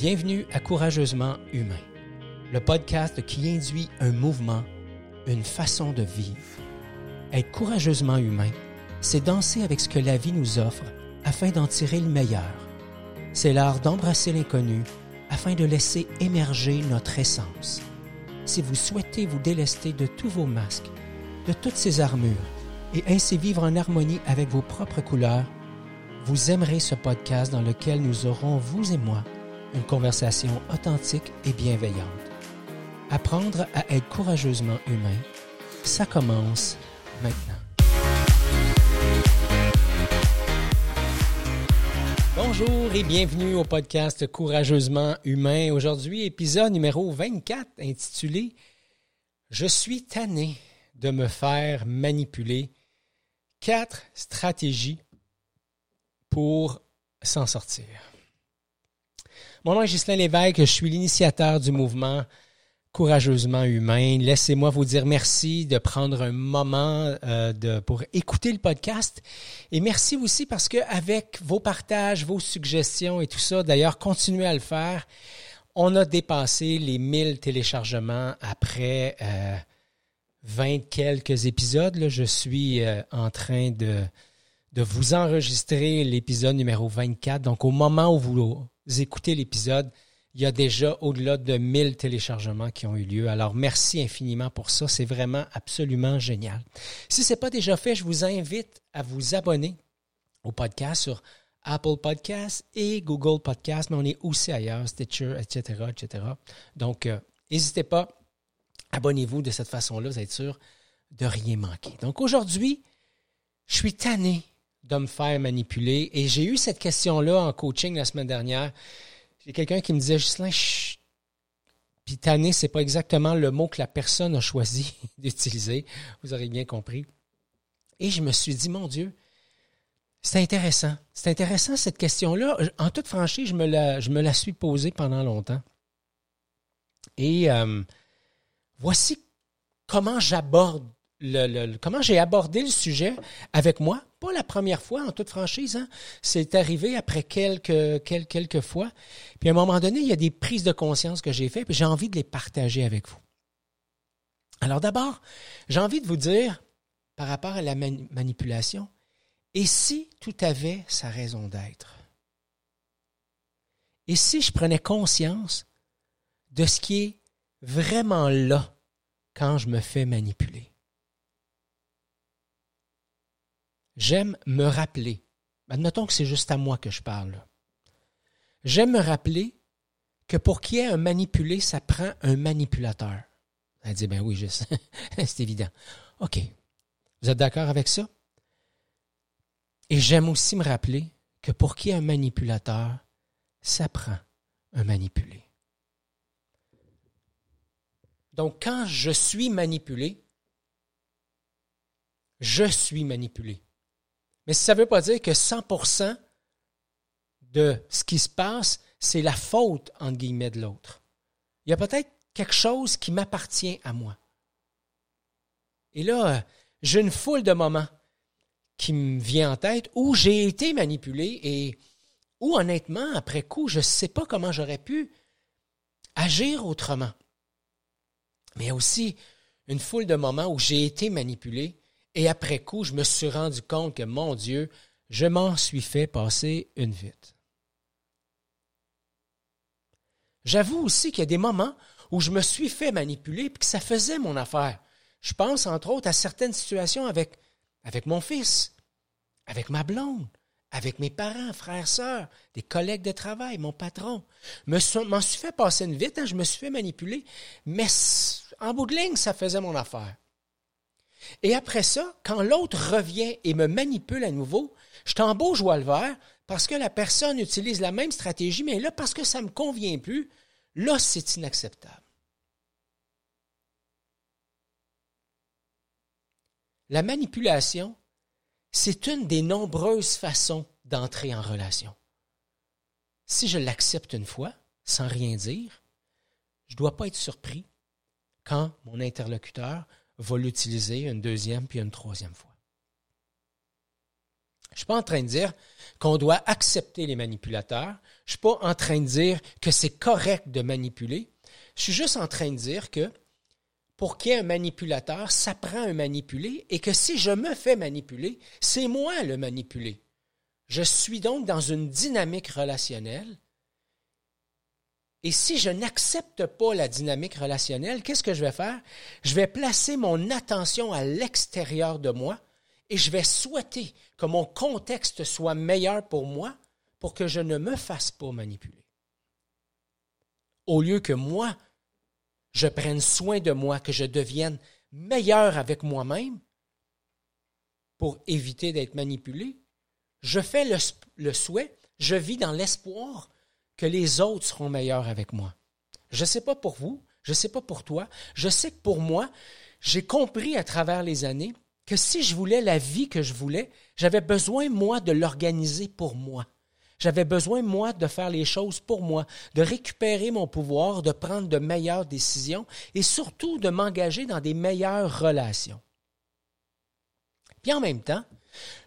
Bienvenue à Courageusement Humain, le podcast qui induit un mouvement, une façon de vivre. Être courageusement humain, c'est danser avec ce que la vie nous offre afin d'en tirer le meilleur. C'est l'art d'embrasser l'inconnu afin de laisser émerger notre essence. Si vous souhaitez vous délester de tous vos masques, de toutes ces armures, et ainsi vivre en harmonie avec vos propres couleurs, vous aimerez ce podcast dans lequel nous aurons, vous et moi, une conversation authentique et bienveillante. Apprendre à être courageusement humain, ça commence maintenant. Bonjour et bienvenue au podcast Courageusement humain. Aujourd'hui, épisode numéro 24 intitulé Je suis tanné de me faire manipuler. Quatre stratégies pour s'en sortir. Mon nom est Ghislain Lévesque, je suis l'initiateur du mouvement Courageusement Humain. Laissez-moi vous dire merci de prendre un moment euh, pour écouter le podcast. Et merci aussi parce que avec vos partages, vos suggestions et tout ça, d'ailleurs, continuez à le faire. On a dépassé les 1000 téléchargements après euh, 20 quelques épisodes. Là. Je suis euh, en train de, de vous enregistrer l'épisode numéro 24. Donc, au moment où vous écoutez l'épisode, il y a déjà au-delà de 1000 téléchargements qui ont eu lieu. Alors, merci infiniment pour ça. C'est vraiment absolument génial. Si ce n'est pas déjà fait, je vous invite à vous abonner au podcast sur Apple Podcasts et Google Podcasts, mais on est aussi ailleurs, Stitcher, etc., etc. Donc, euh, n'hésitez pas, abonnez-vous de cette façon-là, vous êtes sûr de rien manquer. Donc, aujourd'hui, je suis tanné de me faire manipuler et j'ai eu cette question-là en coaching la semaine dernière. J'ai quelqu'un qui me disait, Gislain, puis tanné, c'est pas exactement le mot que la personne a choisi d'utiliser. Vous aurez bien compris. Et je me suis dit, mon Dieu, c'est intéressant. C'est intéressant cette question-là. En toute franchise, je me la, je me la suis posée pendant longtemps. Et euh, voici comment j'aborde le, le, comment j'ai abordé le sujet avec moi. Pas la première fois, en toute franchise. Hein. C'est arrivé après quelques, fois. Puis à un moment donné, il y a des prises de conscience que j'ai faites, puis j'ai envie de les partager avec vous. Alors d'abord, j'ai envie de vous dire, par rapport à la man manipulation, et si tout avait sa raison d'être? Et si je prenais conscience de ce qui est vraiment là quand je me fais manipuler? J'aime me rappeler, admettons que c'est juste à moi que je parle, j'aime me rappeler que pour qu'il y ait un manipulé, ça prend un manipulateur. Elle dit, ben oui, je c'est évident. OK. Vous êtes d'accord avec ça? Et j'aime aussi me rappeler que pour qu'il y ait un manipulateur, ça prend un manipulé. Donc, quand je suis manipulé, je suis manipulé. Mais ça ne veut pas dire que 100% de ce qui se passe, c'est la faute, entre guillemets, de l'autre. Il y a peut-être quelque chose qui m'appartient à moi. Et là, j'ai une foule de moments qui me vient en tête où j'ai été manipulé et où, honnêtement, après coup, je ne sais pas comment j'aurais pu agir autrement. Mais aussi une foule de moments où j'ai été manipulé et après coup, je me suis rendu compte que, mon Dieu, je m'en suis fait passer une vite. J'avoue aussi qu'il y a des moments où je me suis fait manipuler et que ça faisait mon affaire. Je pense entre autres à certaines situations avec, avec mon fils, avec ma blonde, avec mes parents, frères, sœurs, des collègues de travail, mon patron. Je m'en suis fait passer une vite, hein, je me suis fait manipuler, mais en bout de ligne, ça faisait mon affaire. Et après ça, quand l'autre revient et me manipule à nouveau, je t'embauche joie le vert parce que la personne utilise la même stratégie, mais là, parce que ça ne me convient plus, là, c'est inacceptable. La manipulation, c'est une des nombreuses façons d'entrer en relation. Si je l'accepte une fois, sans rien dire, je ne dois pas être surpris quand mon interlocuteur va l'utiliser une deuxième puis une troisième fois. Je ne suis pas en train de dire qu'on doit accepter les manipulateurs. Je ne suis pas en train de dire que c'est correct de manipuler. Je suis juste en train de dire que pour qu'il y ait un manipulateur, ça prend un manipulé et que si je me fais manipuler, c'est moi le manipulé. Je suis donc dans une dynamique relationnelle. Et si je n'accepte pas la dynamique relationnelle, qu'est-ce que je vais faire? Je vais placer mon attention à l'extérieur de moi et je vais souhaiter que mon contexte soit meilleur pour moi pour que je ne me fasse pas manipuler. Au lieu que moi, je prenne soin de moi, que je devienne meilleur avec moi-même pour éviter d'être manipulé, je fais le, souhait, je vis dans l'espoir que les autres seront meilleurs avec moi. Je ne sais pas pour vous, je ne sais pas pour toi, je sais que pour moi, j'ai compris à travers les années que si je voulais la vie que je voulais, j'avais besoin, moi, de l'organiser pour moi. J'avais besoin, moi, de faire les choses pour moi, de récupérer mon pouvoir, de prendre de meilleures décisions et surtout de m'engager dans des meilleures relations. Puis en même temps,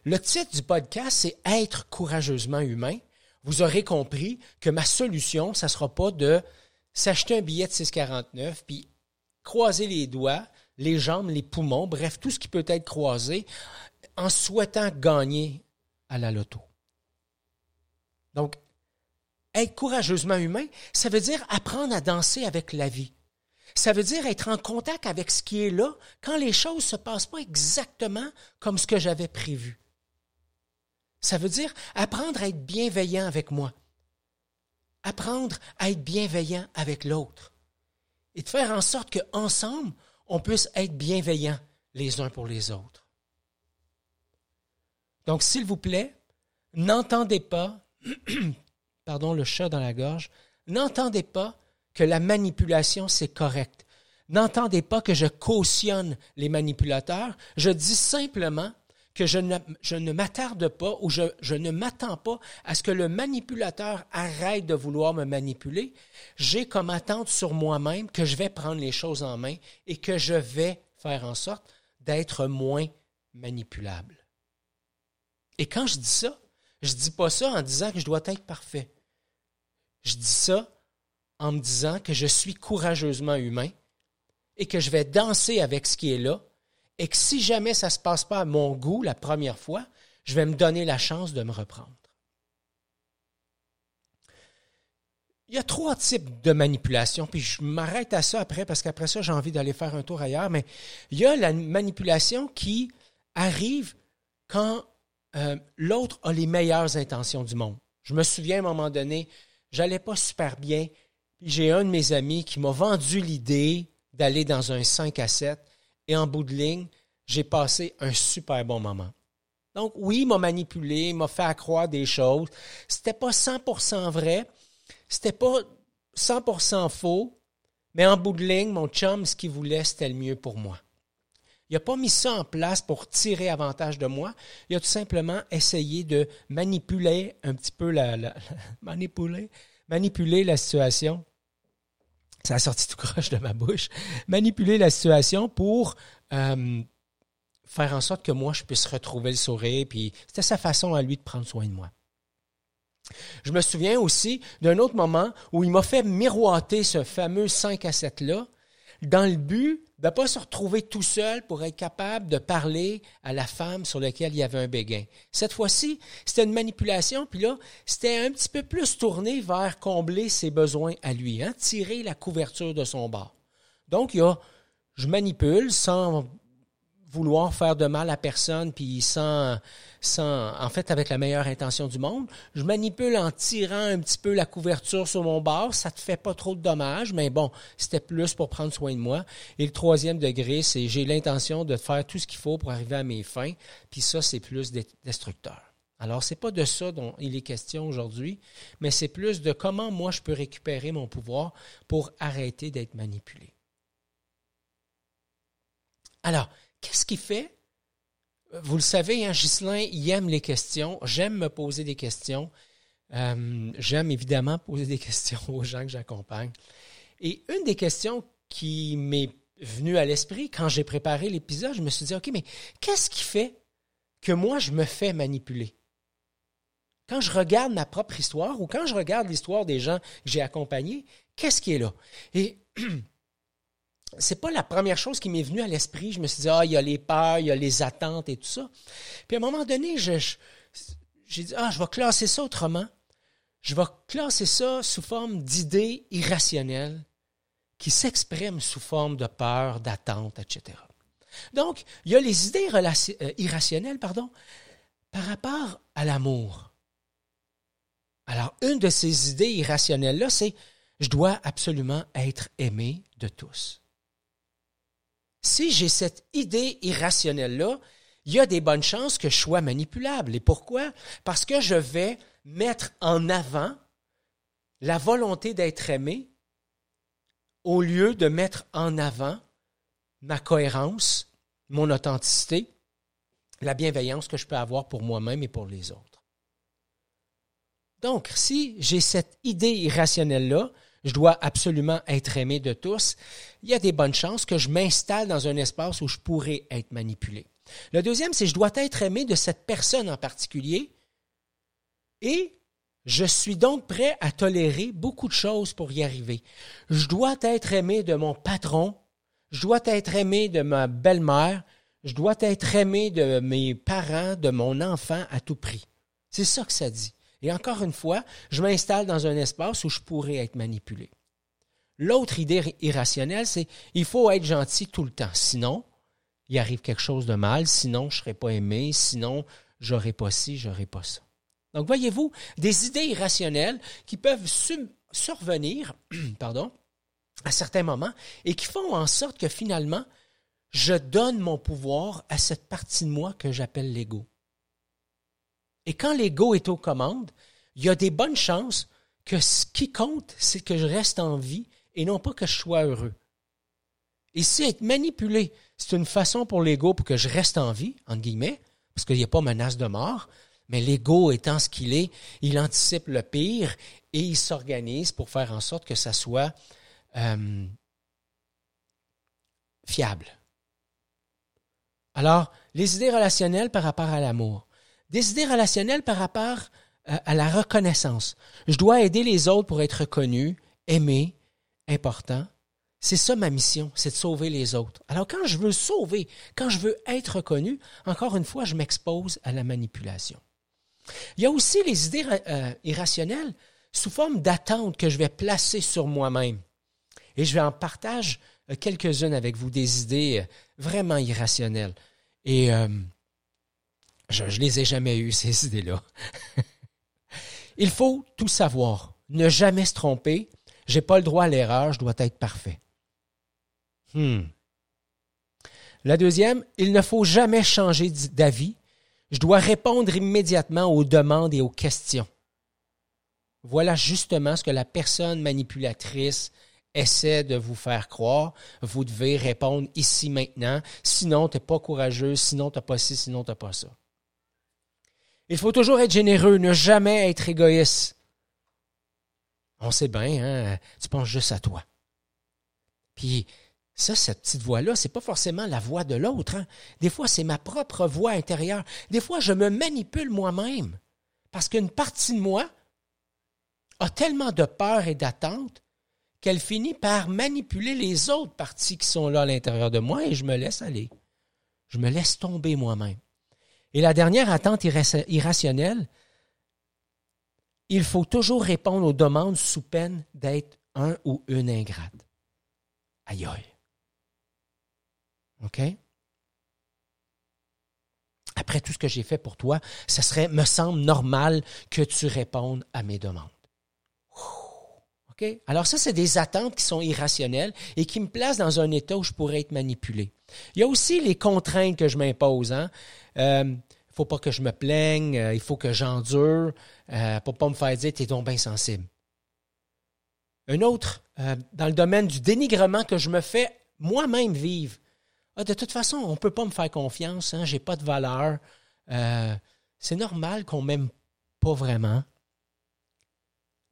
le titre du podcast, c'est Être courageusement humain. Vous aurez compris que ma solution, ça ne sera pas de s'acheter un billet de 6,49 puis croiser les doigts, les jambes, les poumons, bref, tout ce qui peut être croisé en souhaitant gagner à la loto. Donc, être courageusement humain, ça veut dire apprendre à danser avec la vie. Ça veut dire être en contact avec ce qui est là quand les choses ne se passent pas exactement comme ce que j'avais prévu. Ça veut dire apprendre à être bienveillant avec moi. Apprendre à être bienveillant avec l'autre. Et de faire en sorte qu'ensemble, on puisse être bienveillants les uns pour les autres. Donc, s'il vous plaît, n'entendez pas pardon, le chat dans la gorge, n'entendez pas que la manipulation, c'est correct. N'entendez pas que je cautionne les manipulateurs. Je dis simplement que je ne, m'attarde pas ou je, je ne m'attends pas à ce que le manipulateur arrête de vouloir me manipuler. J'ai comme attente sur moi-même que je vais prendre les choses en main et que je vais faire en sorte d'être moins manipulable. Et quand je dis ça, je ne dis pas ça en disant que je dois être parfait. Je dis ça en me disant que je suis courageusement humain et que je vais danser avec ce qui est là et que si jamais ça ne se passe pas à mon goût la première fois, je vais me donner la chance de me reprendre. Il y a trois types de manipulation, puis je m'arrête à ça après parce qu'après ça, j'ai envie d'aller faire un tour ailleurs, mais il y a la manipulation qui arrive quand euh, l'autre a les meilleures intentions du monde. Je me souviens à un moment donné, j'allais pas super bien, puis j'ai un de mes amis qui m'a vendu l'idée d'aller dans un 5 à 7, et en bout de ligne, j'ai passé un super bon moment. Donc oui, il m'a manipulé, il m'a fait croire des choses. C'était pas 100% vrai, c'était pas 100% faux, mais en bout de ligne, mon chum, ce qu'il voulait, c'était le mieux pour moi. Il n'a pas mis ça en place pour tirer avantage de moi. Il a tout simplement essayé de manipuler un petit peu la, manipuler, manipuler la situation. Ça a sorti tout croche de ma bouche. Manipuler la situation pour euh, faire en sorte que moi, je puisse retrouver le sourire. Puis c'était sa façon à lui de prendre soin de moi. Je me souviens aussi d'un autre moment où il m'a fait miroiter ce fameux 5 à 7-là dans le but de ne pas se retrouver tout seul pour être capable de parler à la femme sur laquelle il y avait un béguin. Cette fois-ci, c'était une manipulation, puis là, c'était un petit peu plus tourné vers combler ses besoins à lui, hein, tirer la couverture de son bord. Donc, il y a, je manipule sans vouloir faire de mal à personne, puis sans, sans, en fait, avec la meilleure intention du monde. Je manipule en tirant un petit peu la couverture sur mon bord. Ça te fait pas trop de dommages, mais bon, c'était plus pour prendre soin de moi. Et le troisième degré, c'est j'ai l'intention de faire tout ce qu'il faut pour arriver à mes fins. Puis ça, c'est plus destructeur. Alors, c'est pas de ça dont il est question aujourd'hui, mais c'est plus de comment moi je peux récupérer mon pouvoir pour arrêter d'être manipulé. Alors, Qu'est-ce qui fait? Vous le savez, hein, Ghislain, il aime les questions. J'aime me poser des questions. Euh, j'aime évidemment poser des questions aux gens que j'accompagne. Et une des questions qui m'est venue à l'esprit quand j'ai préparé l'épisode, je me suis dit, OK, mais qu'est-ce qui fait que moi, je me fais manipuler? Quand je regarde ma propre histoire ou quand je regarde l'histoire des gens que j'ai accompagnés, qu'est-ce qui est là? Et c'est pas la première chose qui m'est venue à l'esprit. Je me suis dit, ah, il y a les peurs, il y a les attentes et tout ça. Puis à un moment donné, j'ai dit, ah, je vais classer ça autrement. Je vais classer ça sous forme d'idées irrationnelles qui s'expriment sous forme de peur, d'attente, etc. Donc, il y a les idées euh, irrationnelles, pardon, par rapport à l'amour. Alors, une de ces idées irrationnelles-là, c'est je dois absolument être aimé de tous. Si j'ai cette idée irrationnelle-là, il y a des bonnes chances que je sois manipulable. Et pourquoi? Parce que je vais mettre en avant la volonté d'être aimé au lieu de mettre en avant ma cohérence, mon authenticité, la bienveillance que je peux avoir pour moi-même et pour les autres. Donc, si j'ai cette idée irrationnelle-là, je dois absolument être aimé de tous, il y a des bonnes chances que je m'installe dans un espace où je pourrais être manipulé. Le deuxième, c'est je dois être aimé de cette personne en particulier et je suis donc prêt à tolérer beaucoup de choses pour y arriver. Je dois être aimé de mon patron, je dois être aimé de ma belle-mère, je dois être aimé de mes parents, de mon enfant à tout prix. C'est ça que ça dit. Et encore une fois, je m'installe dans un espace où je pourrais être manipulé. L'autre idée irrationnelle, c'est il faut être gentil tout le temps. Sinon, il arrive quelque chose de mal. Sinon, je ne serai pas aimé. Sinon, j'aurai pas ci, j'aurai pas ça. Donc, voyez-vous, des idées irrationnelles qui peuvent survenir, pardon, à certains moments et qui font en sorte que finalement, je donne mon pouvoir à cette partie de moi que j'appelle l'ego. Et quand l'ego est aux commandes, il y a des bonnes chances que ce qui compte, c'est que je reste en vie et non pas que je sois heureux. Et si être manipulé, c'est une façon pour l'ego pour que je reste en vie, entre guillemets, parce qu'il n'y a pas menace de mort, mais l'ego étant ce qu'il est, il anticipe le pire et il s'organise pour faire en sorte que ça soit euh, fiable. Alors, les idées relationnelles par rapport à l'amour. Des idées relationnelles par rapport euh, à la reconnaissance. Je dois aider les autres pour être reconnu, aimé, important. C'est ça ma mission, c'est de sauver les autres. Alors quand je veux sauver, quand je veux être reconnu, encore une fois, je m'expose à la manipulation. Il y a aussi les idées euh, irrationnelles sous forme d'attente que je vais placer sur moi-même. Et je vais en partage euh, quelques-unes avec vous, des idées vraiment irrationnelles. Et je ne les ai jamais eues, ces idées-là. Il faut tout savoir, ne jamais se tromper. J'ai pas le droit à l'erreur, je dois être parfait. Hmm. La deuxième, il ne faut jamais changer d'avis. Je dois répondre immédiatement aux demandes et aux questions. Voilà justement ce que la personne manipulatrice essaie de vous faire croire. Vous devez répondre ici maintenant. Sinon, tu n'es pas courageux. Sinon, tu n'as pas ci. Sinon, tu n'as pas ça. Il faut toujours être généreux, ne jamais être égoïste. On sait bien, hein, tu penses juste à toi. Puis ça, cette petite voix-là, c'est pas forcément la voix de l'autre. Hein. Des fois, c'est ma propre voix intérieure. Des fois, je me manipule moi-même. Parce qu'une partie de moi a tellement de peur et d'attente qu'elle finit par manipuler les autres parties qui sont là à l'intérieur de moi et je me laisse aller. Je me laisse tomber moi-même. Et la dernière attente irrationnelle, il faut toujours répondre aux demandes sous peine d'être un ou une ingrate. Aïe aïe. OK? Après tout ce que j'ai fait pour toi, ce serait, me semble normal que tu répondes à mes demandes. Alors ça, c'est des attentes qui sont irrationnelles et qui me placent dans un état où je pourrais être manipulé. Il y a aussi les contraintes que je m'impose. Hein? Euh, faut pas que je me plaigne, euh, il faut que j'endure euh, pour pas me faire dire t'es donc bien sensible. Un autre, euh, dans le domaine du dénigrement que je me fais moi-même vivre. Ah, de toute façon, on ne peut pas me faire confiance, hein, j'ai pas de valeur. C'est normal qu'on m'aime pas vraiment.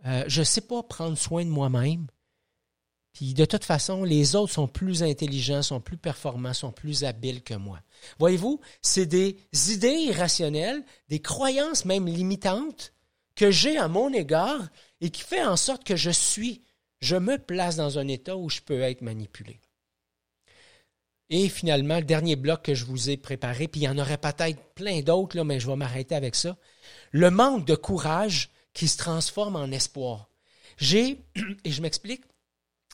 Je ne sais pas prendre soin de moi-même. Puis de toute façon, les autres sont plus intelligents, sont plus performants, sont plus habiles que moi. Voyez-vous, c'est des idées irrationnelles, des croyances même limitantes que j'ai à mon égard et qui fait en sorte que je suis, je me place dans un état où je peux être manipulé. Et finalement, le dernier bloc que je vous ai préparé, puis il y en aurait peut-être plein d'autres, mais je vais m'arrêter avec ça. Le manque de courage qui se transforme en espoir. J'ai, et je m'explique,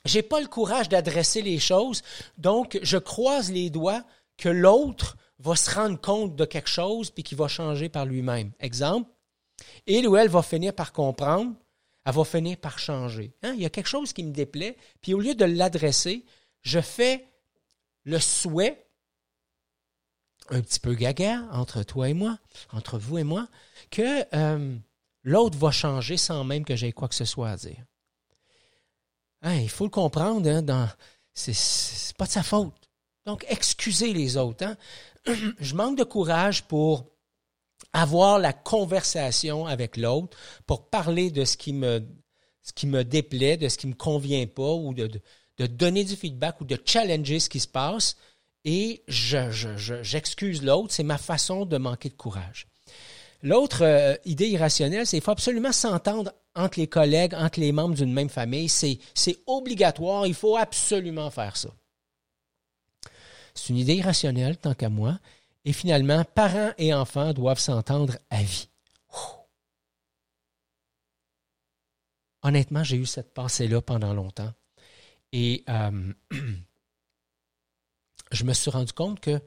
j'ai pas le courage d'adresser les choses, donc je croise les doigts que l'autre va se rendre compte de quelque chose puis qu'il va changer par lui-même. Exemple, il ou elle va finir par comprendre, elle va finir par changer. Hein? Il y a quelque chose qui me déplaît, puis au lieu de l'adresser, je fais le souhait, un petit peu gaga entre toi et moi, entre vous et moi, que euh, l'autre va changer sans même que j'aie quoi que ce soit à dire. Hein, il faut le comprendre, hein, dans, c'est, pas de sa faute. Donc, excusez les autres. Hein. Je manque de courage pour avoir la conversation avec l'autre, pour parler de ce qui me, déplaît, de ce qui me convient pas, ou de, donner du feedback ou de challenger ce qui se passe. Et je, je, j'excuse l'autre. C'est ma façon de manquer de courage. L'autre euh, idée irrationnelle, c'est qu'il faut absolument s'entendre entre les collègues, entre les membres d'une même famille. C'est, obligatoire, il faut absolument faire ça. C'est une idée irrationnelle, tant qu'à moi. Et finalement, parents et enfants doivent s'entendre à vie. Honnêtement, j'ai eu cette pensée-là pendant longtemps. Et euh, je me suis rendu compte que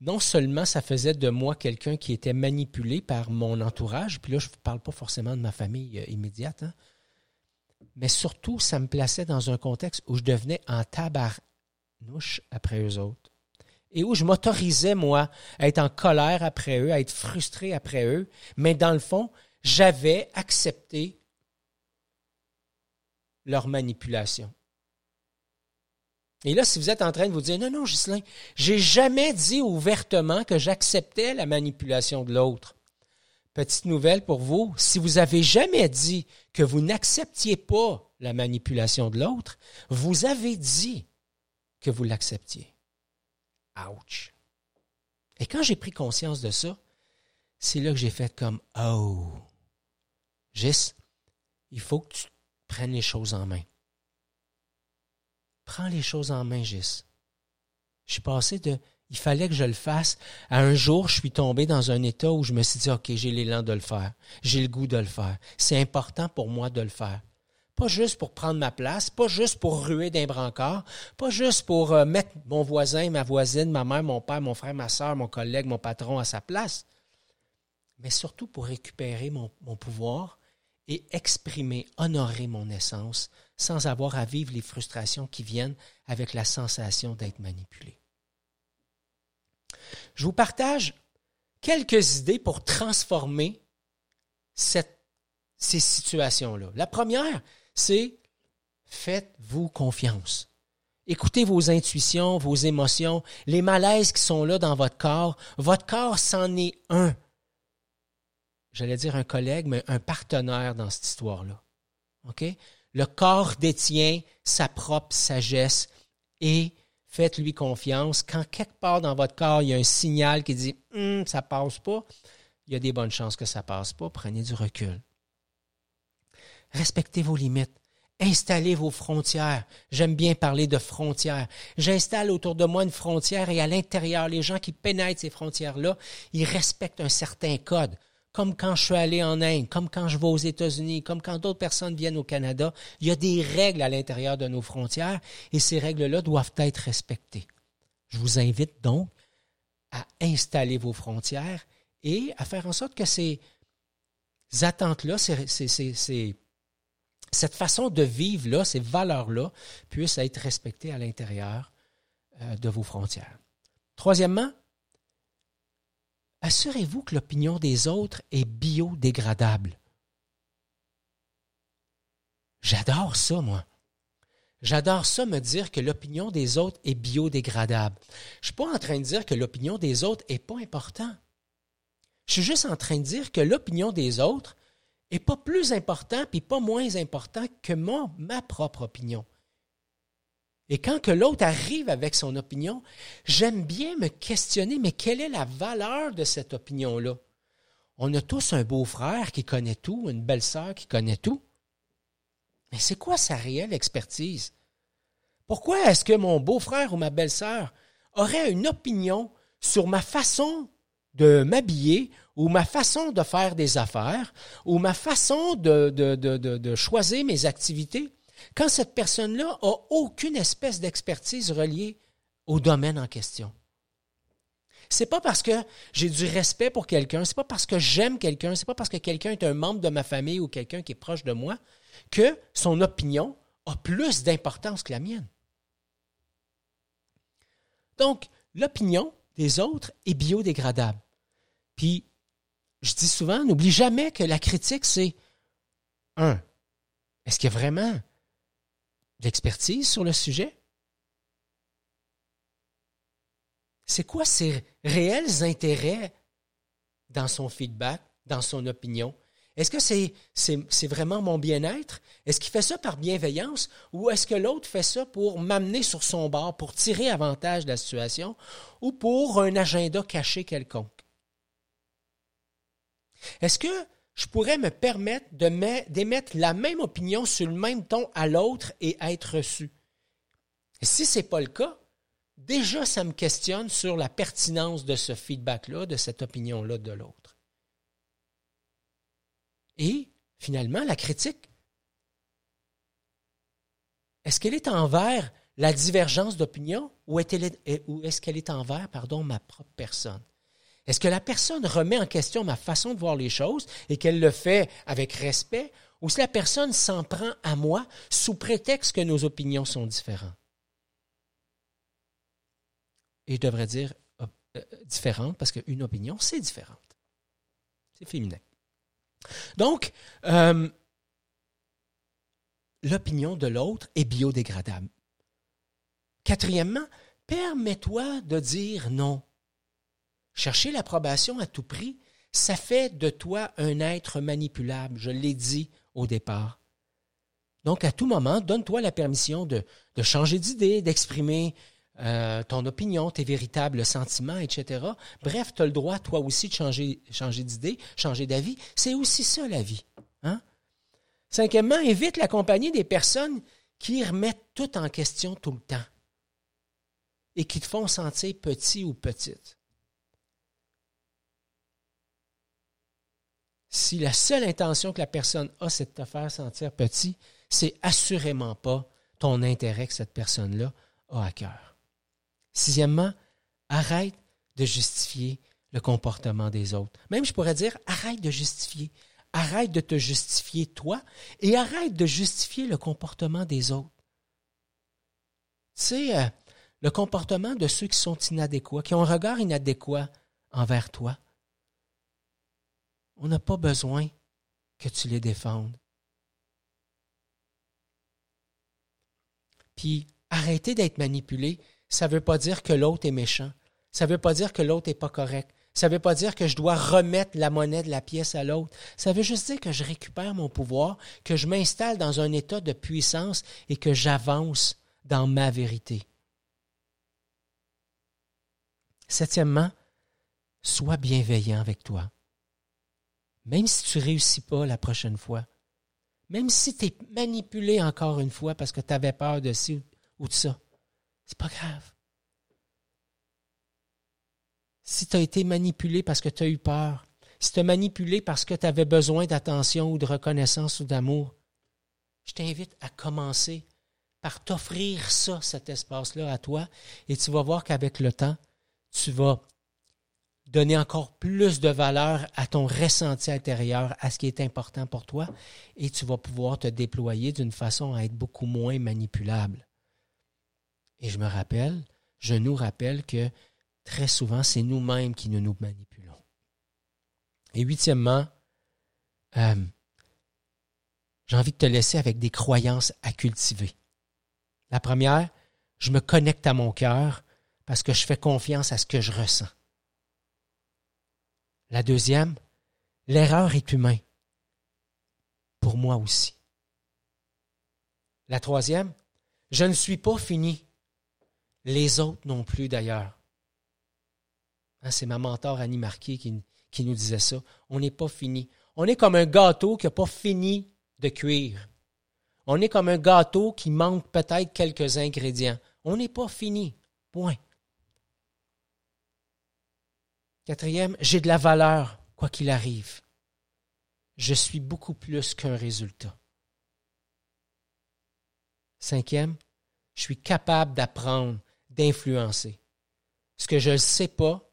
non seulement ça faisait de moi quelqu'un qui était manipulé par mon entourage, puis là, je ne parle pas forcément de ma famille euh, immédiate, hein, mais surtout, ça me plaçait dans un contexte où je devenais en tabarnouche après eux autres. Et où je m'autorisais, moi, à être en colère après eux, à être frustré après eux, mais dans le fond, j'avais accepté leur manipulation. Et là, si vous êtes en train de vous dire, non, non, Ghislain, j'ai jamais dit ouvertement que j'acceptais la manipulation de l'autre. Petite nouvelle pour vous, si vous avez jamais dit que vous n'acceptiez pas la manipulation de l'autre, vous avez dit que vous l'acceptiez. Ouch. Et quand j'ai pris conscience de ça, c'est là que j'ai fait comme, oh, Gis, il faut que tu prennes les choses en main. Prends les choses en main, Gis. Je suis passé de il fallait que je le fasse à un jour, je suis tombé dans un état où je me suis dit OK, j'ai l'élan de le faire. J'ai le goût de le faire. C'est important pour moi de le faire. Pas juste pour prendre ma place, pas juste pour ruer d'un brancard, pas juste pour euh, mettre mon voisin, ma voisine, ma mère, mon père, mon frère, ma soeur, mon collègue, mon patron à sa place, mais surtout pour récupérer mon, mon pouvoir et exprimer, honorer mon essence sans avoir à vivre les frustrations qui viennent avec la sensation d'être manipulé. Je vous partage quelques idées pour transformer ces situations-là. La première, c'est faites-vous confiance. Écoutez vos intuitions, vos émotions, les malaises qui sont là dans votre corps. Votre corps, c'en est un. J'allais dire un collègue, mais un partenaire dans cette histoire-là. Le corps détient sa propre sagesse et faites-lui confiance. Quand quelque part dans votre corps, il y a un signal qui dit hum, ça passe pas, il y a des bonnes chances que ça passe pas. Prenez du recul. Respectez vos limites. Installez vos frontières. J'aime bien parler de frontières. J'installe autour de moi une frontière et à l'intérieur, les gens qui pénètrent ces frontières-là, ils respectent un certain code comme quand je suis allé en Inde, comme quand je vais aux États-Unis, comme quand d'autres personnes viennent au Canada, il y a des règles à l'intérieur de nos frontières et ces règles-là doivent être respectées. Je vous invite donc à installer vos frontières et à faire en sorte que ces attentes-là, cette façon de vivre-là, ces valeurs-là, puissent être respectées à l'intérieur euh, de vos frontières. Troisièmement, assurez-vous que l'opinion des autres est biodégradable. J'adore ça, moi. J'adore ça, me dire que l'opinion des autres est biodégradable. Je ne suis pas en train de dire que l'opinion des autres n'est pas importante. Je suis juste en train de dire que l'opinion des autres n'est pas plus importante puis pas moins importante que ma propre opinion. Et quand que l'autre arrive avec son opinion, j'aime bien me questionner, mais quelle est la valeur de cette opinion-là? On a tous un beau-frère qui connaît tout, une belle-sœur qui connaît tout. Mais c'est quoi sa réelle expertise? Pourquoi est-ce que mon beau-frère ou ma belle-sœur aurait une opinion sur ma façon de m'habiller ou ma façon de faire des affaires ou ma façon de, de, de, de choisir mes activités? Quand cette personne-là a aucune espèce d'expertise reliée au domaine en question. C'est pas parce que j'ai du respect pour quelqu'un, c'est pas parce que j'aime quelqu'un, c'est pas parce que quelqu'un est un membre de ma famille ou quelqu'un qui est proche de moi que son opinion a plus d'importance que la mienne. Donc, l'opinion des autres est biodégradable. Puis, je dis souvent, n'oublie jamais que la critique, c'est un, est-ce a vraiment l'expertise sur le sujet? C'est quoi ses réels intérêts dans son feedback, dans son opinion? Est-ce que c'est, c'est, vraiment mon bien-être? Est-ce qu'il fait ça par bienveillance ou est-ce que l'autre fait ça pour m'amener sur son bord, pour tirer avantage de la situation ou pour un agenda caché quelconque? Est-ce que je pourrais me permettre d'émettre la même opinion sur le même ton à l'autre et être reçu? si ce n'est pas le cas, déjà ça me questionne sur la pertinence de ce feedback-là, de cette opinion-là de l'autre. Et finalement, la critique, est-ce qu'elle est envers la divergence d'opinion ou est-ce qu'elle est envers, pardon, ma propre personne? Est-ce que la personne remet en question ma façon de voir les choses et qu'elle le fait avec respect ou si la personne s'en prend à moi sous prétexte que nos opinions sont différentes? Et je devrais dire euh, euh, différente parce qu'une opinion, c'est différente. C'est féminin. Donc, euh, l'opinion de l'autre est biodégradable. Quatrièmement, permets-toi de dire non. Chercher l'approbation à tout prix, ça fait de toi un être manipulable, je l'ai dit au départ. Donc, à tout moment, donne-toi la permission de, changer d'idée, d'exprimer euh, ton opinion, tes véritables sentiments, etc. Bref, tu as le droit, toi aussi, de changer, d'idée, changer d'avis. C'est aussi ça, la vie. Hein? Cinquièmement, évite la des personnes qui remettent tout en question tout le temps et qui te font sentir petit ou petite. Si la seule intention que la personne a, c'est de te faire sentir petit, c'est assurément pas ton intérêt que cette personne-là a à cœur. Sixièmement, arrête de justifier le comportement des autres. Même, je pourrais dire, arrête de justifier. Arrête de te justifier toi et arrête de justifier le comportement des autres. Sais, euh, le comportement de ceux qui sont inadéquats, qui ont un regard inadéquat envers toi. On n'a pas besoin que tu les défendes. Puis, arrêtez d'être manipulé ça ne veut pas dire que l'autre est méchant. Ça ne veut pas dire que l'autre n'est pas correct. Ça ne veut pas dire que je dois remettre la monnaie de la pièce à l'autre. Ça veut juste dire que je récupère mon pouvoir, que je m'installe dans un état de puissance et que j'avance dans ma vérité. Septièmement, sois bienveillant avec toi. Même si tu réussis pas la prochaine fois, même si tu es manipulé encore une fois parce que tu avais peur de ci ou de ça, c'est pas grave. Si tu as été manipulé parce que tu as eu peur, si tu as manipulé parce que tu avais besoin d'attention ou de reconnaissance ou d'amour, je t'invite à commencer par t'offrir ça, cet espace-là à toi, et tu vas voir qu'avec le temps, tu vas donner encore plus de valeur à ton ressenti intérieur, à ce qui est important pour toi, et tu vas pouvoir te déployer d'une façon à être beaucoup moins manipulable. Et je me rappelle, je nous rappelle que très souvent, c'est nous-mêmes qui nous, nous manipulons. Et huitièmement, euh, j'ai envie de te laisser avec des croyances à cultiver. La première, je me connecte à mon cœur parce que je fais confiance à ce que je ressens. La deuxième, l'erreur est humaine. Pour moi aussi. La troisième, Je ne suis pas fini. Les autres non plus d'ailleurs. Hein, c'est ma mentor Annie Marquis qui, qui nous disait ça. On n'est pas fini. On est comme un gâteau qui n'a pas fini de cuire. On est comme un gâteau qui manque peut-être quelques ingrédients. On n'est pas fini. Point. Quatrième, j'ai de la valeur, quoi qu'il arrive. Je suis beaucoup plus qu'un résultat. Cinquième, je suis capable d'apprendre, d'influencer. Ce que je ne sais pas,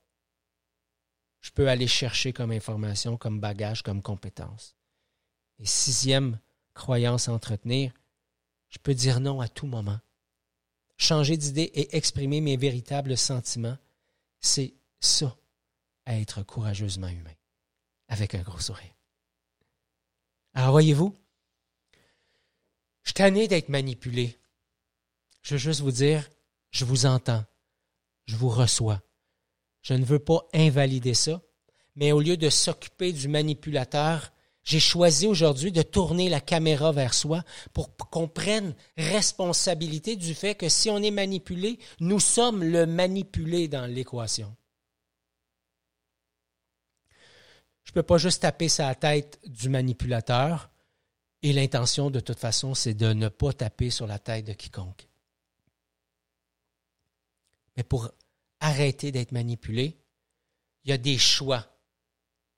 je peux aller chercher comme information, comme bagage, comme compétence. Et sixième croyance à entretenir, je peux dire non à tout moment. Changer d'idée et exprimer mes véritables sentiments, c'est ça, être courageusement humain, avec un gros sourire. Alors voyez-vous, je suis tanné d'être manipulé. Je veux juste vous dire, je vous entends, je vous reçois. Je ne veux pas invalider ça, mais au lieu de s'occuper du manipulateur, j'ai choisi aujourd'hui de tourner la caméra vers soi pour qu'on prenne responsabilité du fait que si on est manipulé, nous sommes le manipulé dans l'équation. Je ne peux pas juste taper sa tête du manipulateur et l'intention de toute façon, c'est de ne pas taper sur la tête de quiconque. Mais pour arrêter d'être manipulé, il y a des choix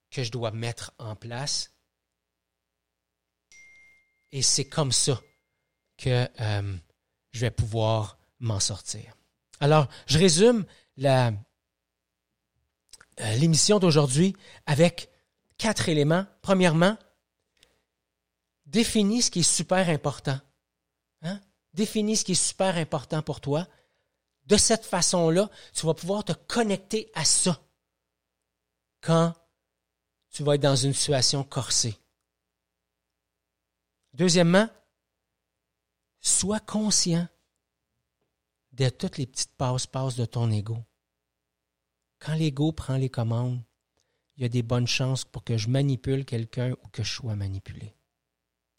que je dois mettre en place. Et c'est comme ça que euh, je vais pouvoir m'en sortir. Alors, je résume euh, l'émission d'aujourd'hui avec quatre éléments. Premièrement, définis ce qui est super important. Hein? Définis ce qui est super important pour toi. De cette façon-là, tu vas pouvoir te connecter à ça quand tu vas être dans une situation corsée. Deuxièmement, sois conscient de toutes les petites passe-passe de ton ego. Quand l'ego prend les commandes, il y a des bonnes chances pour que je manipule quelqu'un ou que je sois manipulé.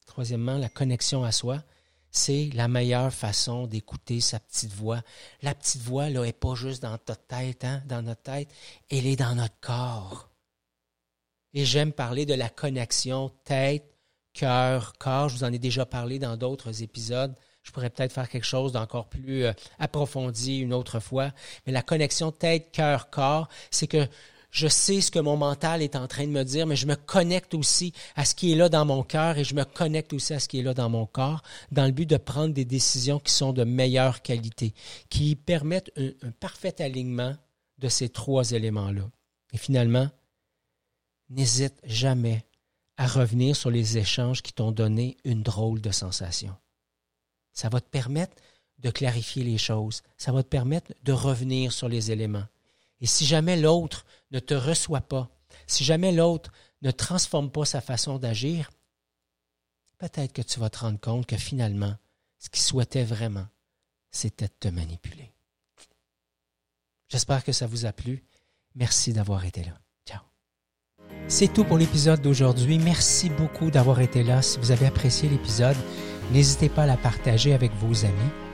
Troisièmement, la connexion à soi, c'est la meilleure façon d'écouter sa petite voix. La petite voix, là, n'est pas juste dans ta tête, hein, dans notre tête, elle est dans notre corps. Et j'aime parler de la connexion tête, cœur, corps. Je vous en ai déjà parlé dans d'autres épisodes. Je pourrais peut-être faire quelque chose d'encore plus euh, approfondi une autre fois. Mais la connexion tête, cœur, corps, c'est que je sais ce que mon mental est en train de me dire, mais je me connecte aussi à ce qui est là dans mon cœur et je me connecte aussi à ce qui est là dans mon corps, dans le but de prendre des décisions qui sont de meilleure qualité, qui permettent un, parfait alignement de ces trois éléments-là. Et finalement, n'hésite jamais à revenir sur les échanges qui t'ont donné une drôle de sensation. Ça va te permettre de clarifier les choses, ça va te permettre de revenir sur les éléments. Et si jamais l'autre ne te reçoit pas, si jamais l'autre ne transforme pas sa façon d'agir, peut-être que tu vas te rendre compte que finalement, ce qu'il souhaitait vraiment, c'était de te manipuler. J'espère que ça vous a plu. Merci d'avoir été là. Ciao. C'est tout pour l'épisode d'aujourd'hui. Merci beaucoup d'avoir été là. Si vous avez apprécié l'épisode, n'hésitez pas à la partager avec vos amis.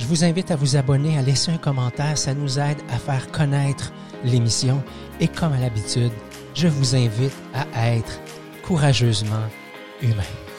Je vous invite à vous abonner, à laisser un commentaire. Ça nous aide à faire connaître l'émission. Et comme à l'habitude, je vous invite à être courageusement humain.